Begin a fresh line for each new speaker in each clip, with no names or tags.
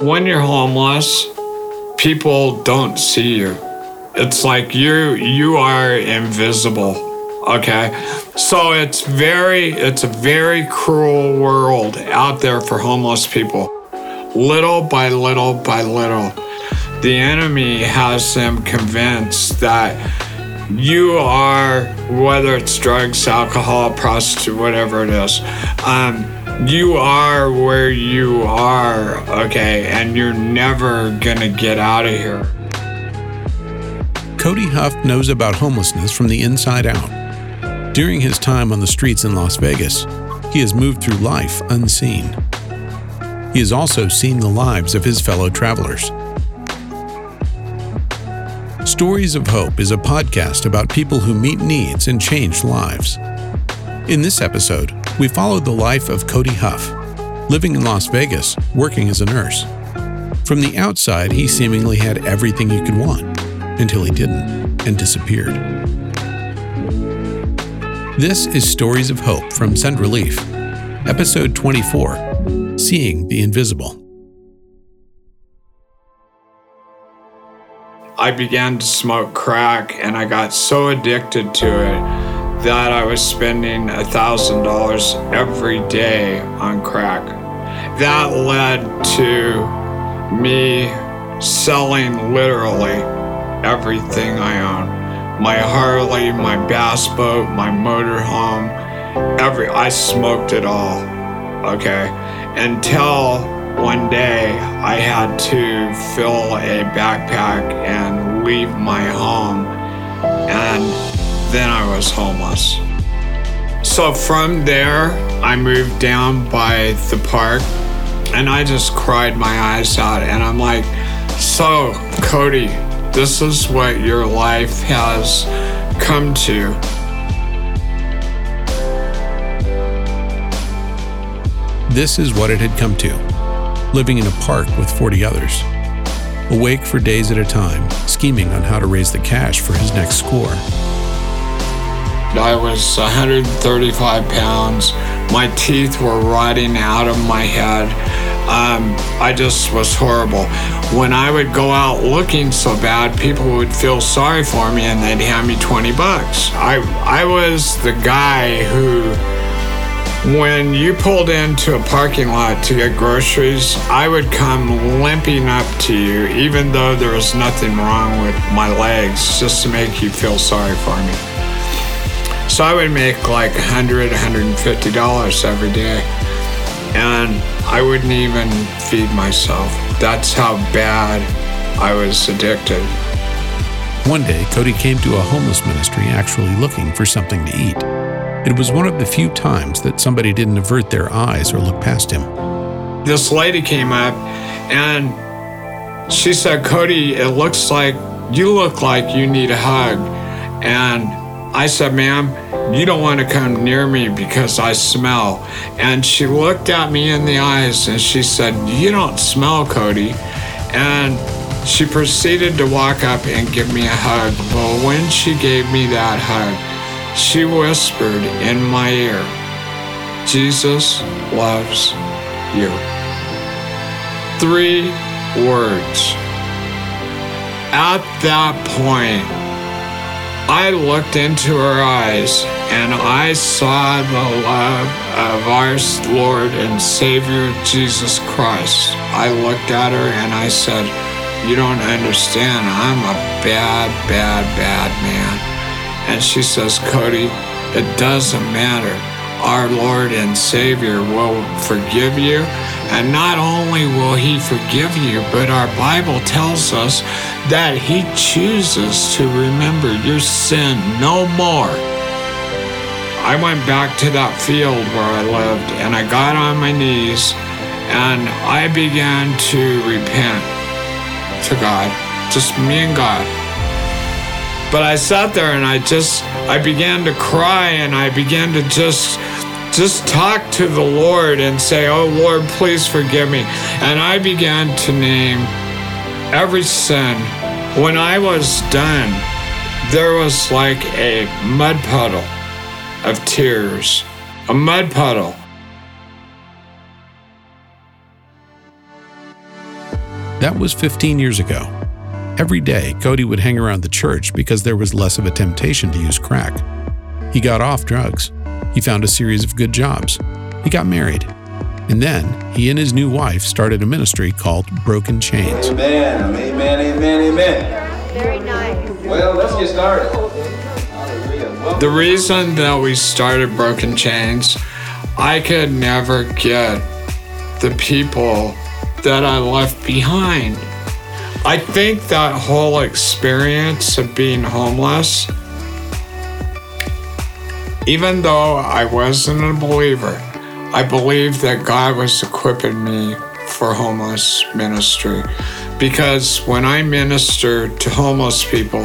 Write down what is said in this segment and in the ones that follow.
when you're homeless, people don't see you. It's like you you are invisible. Okay? So it's very it's a very cruel world out there for homeless people. Little by little by little, the enemy has them convinced that you are, whether it's drugs, alcohol, prostitute, whatever it is, um, you are where you are, okay, and you're never gonna get out of here.
Cody Huff knows about homelessness from the inside out. During his time on the streets in Las Vegas, he has moved through life unseen. He has also seen the lives of his fellow travelers. Stories of Hope is a podcast about people who meet needs and change lives. In this episode, we followed the life of Cody Huff, living in Las Vegas, working as a nurse. From the outside, he seemingly had everything you could want, until he didn't and disappeared. This is Stories of Hope from Send Relief, Episode 24 Seeing the Invisible.
I began to smoke crack and I got so addicted to it that I was spending a thousand dollars every day on crack. That led to me selling literally everything I own. My Harley, my bass boat, my motorhome, every I smoked it all. Okay. Until one day I had to fill a backpack and leave my home, and then I was homeless. So from there, I moved down by the park and I just cried my eyes out. And I'm like, So, Cody, this is what your life has come to.
This is what it had come to living in a park with 40 others. Awake for days at a time, scheming on how to raise the cash for his next score.
I was 135 pounds. My teeth were rotting out of my head. Um, I just was horrible. When I would go out looking so bad, people would feel sorry for me and they'd hand me 20 bucks. I, I was the guy who when you pulled into a parking lot to get groceries, I would come limping up to you, even though there was nothing wrong with my legs, just to make you feel sorry for me. So I would make like $100, $150 every day. And I wouldn't even feed myself. That's how bad I was addicted.
One day, Cody came to a homeless ministry actually looking for something to eat. It was one of the few times that somebody didn't avert their eyes or look past him.
This lady came up and she said, Cody, it looks like you look like you need a hug. And I said, ma'am, you don't want to come near me because I smell. And she looked at me in the eyes and she said, You don't smell, Cody. And she proceeded to walk up and give me a hug. But when she gave me that hug, she whispered in my ear, Jesus loves you. Three words. At that point, I looked into her eyes and I saw the love of our Lord and Savior Jesus Christ. I looked at her and I said, You don't understand. I'm a bad, bad, bad man. And she says, Cody, it doesn't matter. Our Lord and Savior will forgive you. And not only will He forgive you, but our Bible tells us that He chooses to remember your sin no more. I went back to that field where I lived and I got on my knees and I began to repent to God, just me and God. But I sat there and I just, I began to cry and I began to just, just talk to the Lord and say, Oh Lord, please forgive me. And I began to name every sin. When I was done, there was like a mud puddle of tears, a mud puddle
That was 15 years ago. Every day, Cody would hang around the church because there was less of a temptation to use crack. He got off drugs. He found a series of good jobs. He got married. And then he and his new wife started a ministry called Broken Chains.
Amen, amen, amen, amen.
Very nice.
Well, let's get started.
The reason that we started Broken Chains, I could never get the people that I left behind. I think that whole experience of being homeless, even though I wasn't a believer, I believe that God was equipping me for homeless ministry. Because when I minister to homeless people,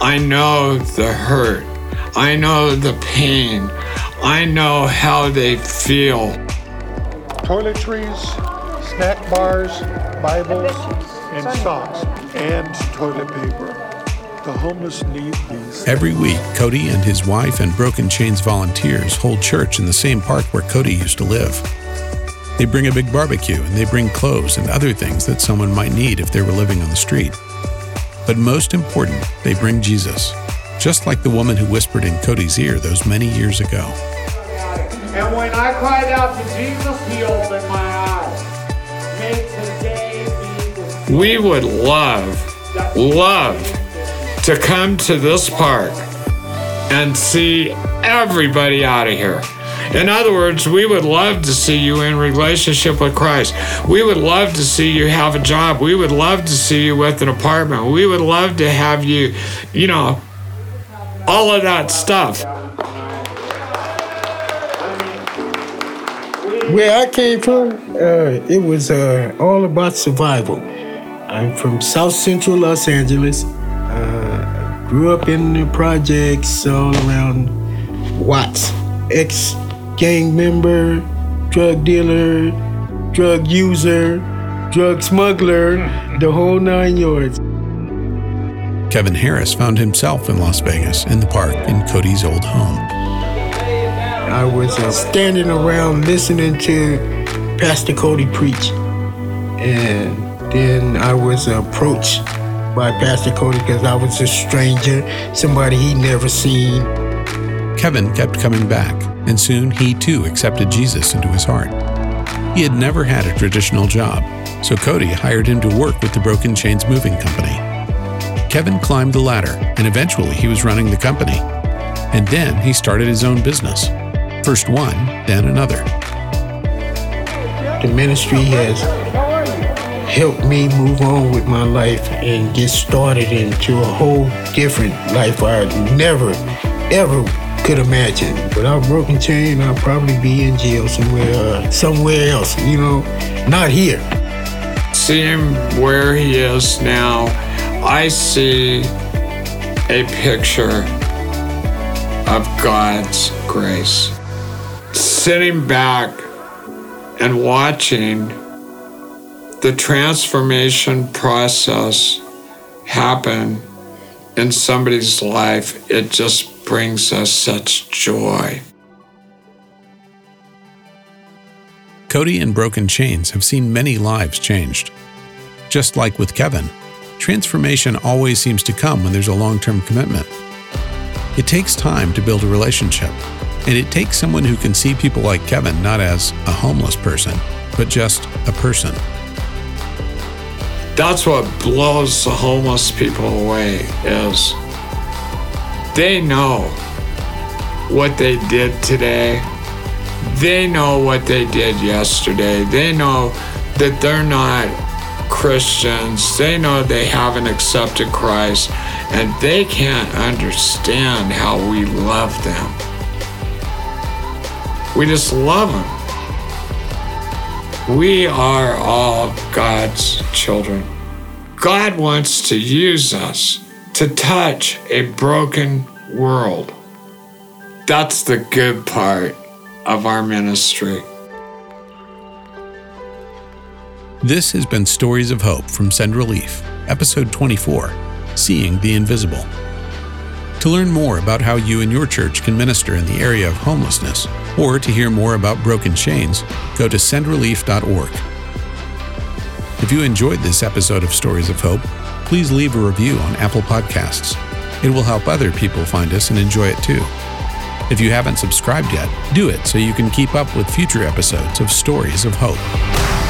I know the hurt, I know the pain, I know how they feel.
toiletries, snack bars, Bibles, and socks, and toilet paper. The homeless need these.
Every week, Cody and his wife and Broken Chains volunteers hold church in the same park where Cody used to live. They bring a big barbecue and they bring clothes and other things that someone might need if they were living on the street. But most important, they bring Jesus, just like the woman who whispered in Cody's ear those many years ago.
And when I cried out to Jesus, He opened my
We would love, love to come to this park and see everybody out of here. In other words, we would love to see you in relationship with Christ. We would love to see you have a job. We would love to see you with an apartment. We would love to have you, you know, all of that stuff.
Where I came from, uh, it was uh, all about survival. I'm from South Central Los Angeles. Uh, grew up in the projects all around Watts. Ex gang member, drug dealer, drug user, drug smuggler, the whole nine yards.
Kevin Harris found himself in Las Vegas in the park in Cody's old home.
I was uh, standing around listening to Pastor Cody preach. And then I was approached by Pastor Cody because I was a stranger, somebody he'd never seen.
Kevin kept coming back, and soon he too accepted Jesus into his heart. He had never had a traditional job, so Cody hired him to work with the Broken Chains Moving Company. Kevin climbed the ladder, and eventually he was running the company. And then he started his own business. First one, then another.
The ministry has helped me move on with my life and get started into a whole different life I never, ever could imagine. Without Broken Chain, I'd probably be in jail somewhere, uh, somewhere else, you know, not here.
see him where he is now, I see a picture of God's grace. Sitting back and watching the transformation process happen in somebody's life, it just brings us such joy.
Cody and Broken Chains have seen many lives changed. Just like with Kevin, transformation always seems to come when there's a long term commitment. It takes time to build a relationship, and it takes someone who can see people like Kevin not as a homeless person, but just a person.
That's what blows the homeless people away is they know what they did today. They know what they did yesterday. They know that they're not Christians. They know they haven't accepted Christ and they can't understand how we love them. We just love them. We are all God's children. God wants to use us to touch a broken world. That's the good part of our ministry.
This has been Stories of Hope from Send Relief, Episode 24 Seeing the Invisible. To learn more about how you and your church can minister in the area of homelessness, or to hear more about Broken Chains, go to sendrelief.org. If you enjoyed this episode of Stories of Hope, please leave a review on Apple Podcasts. It will help other people find us and enjoy it too. If you haven't subscribed yet, do it so you can keep up with future episodes of Stories of Hope.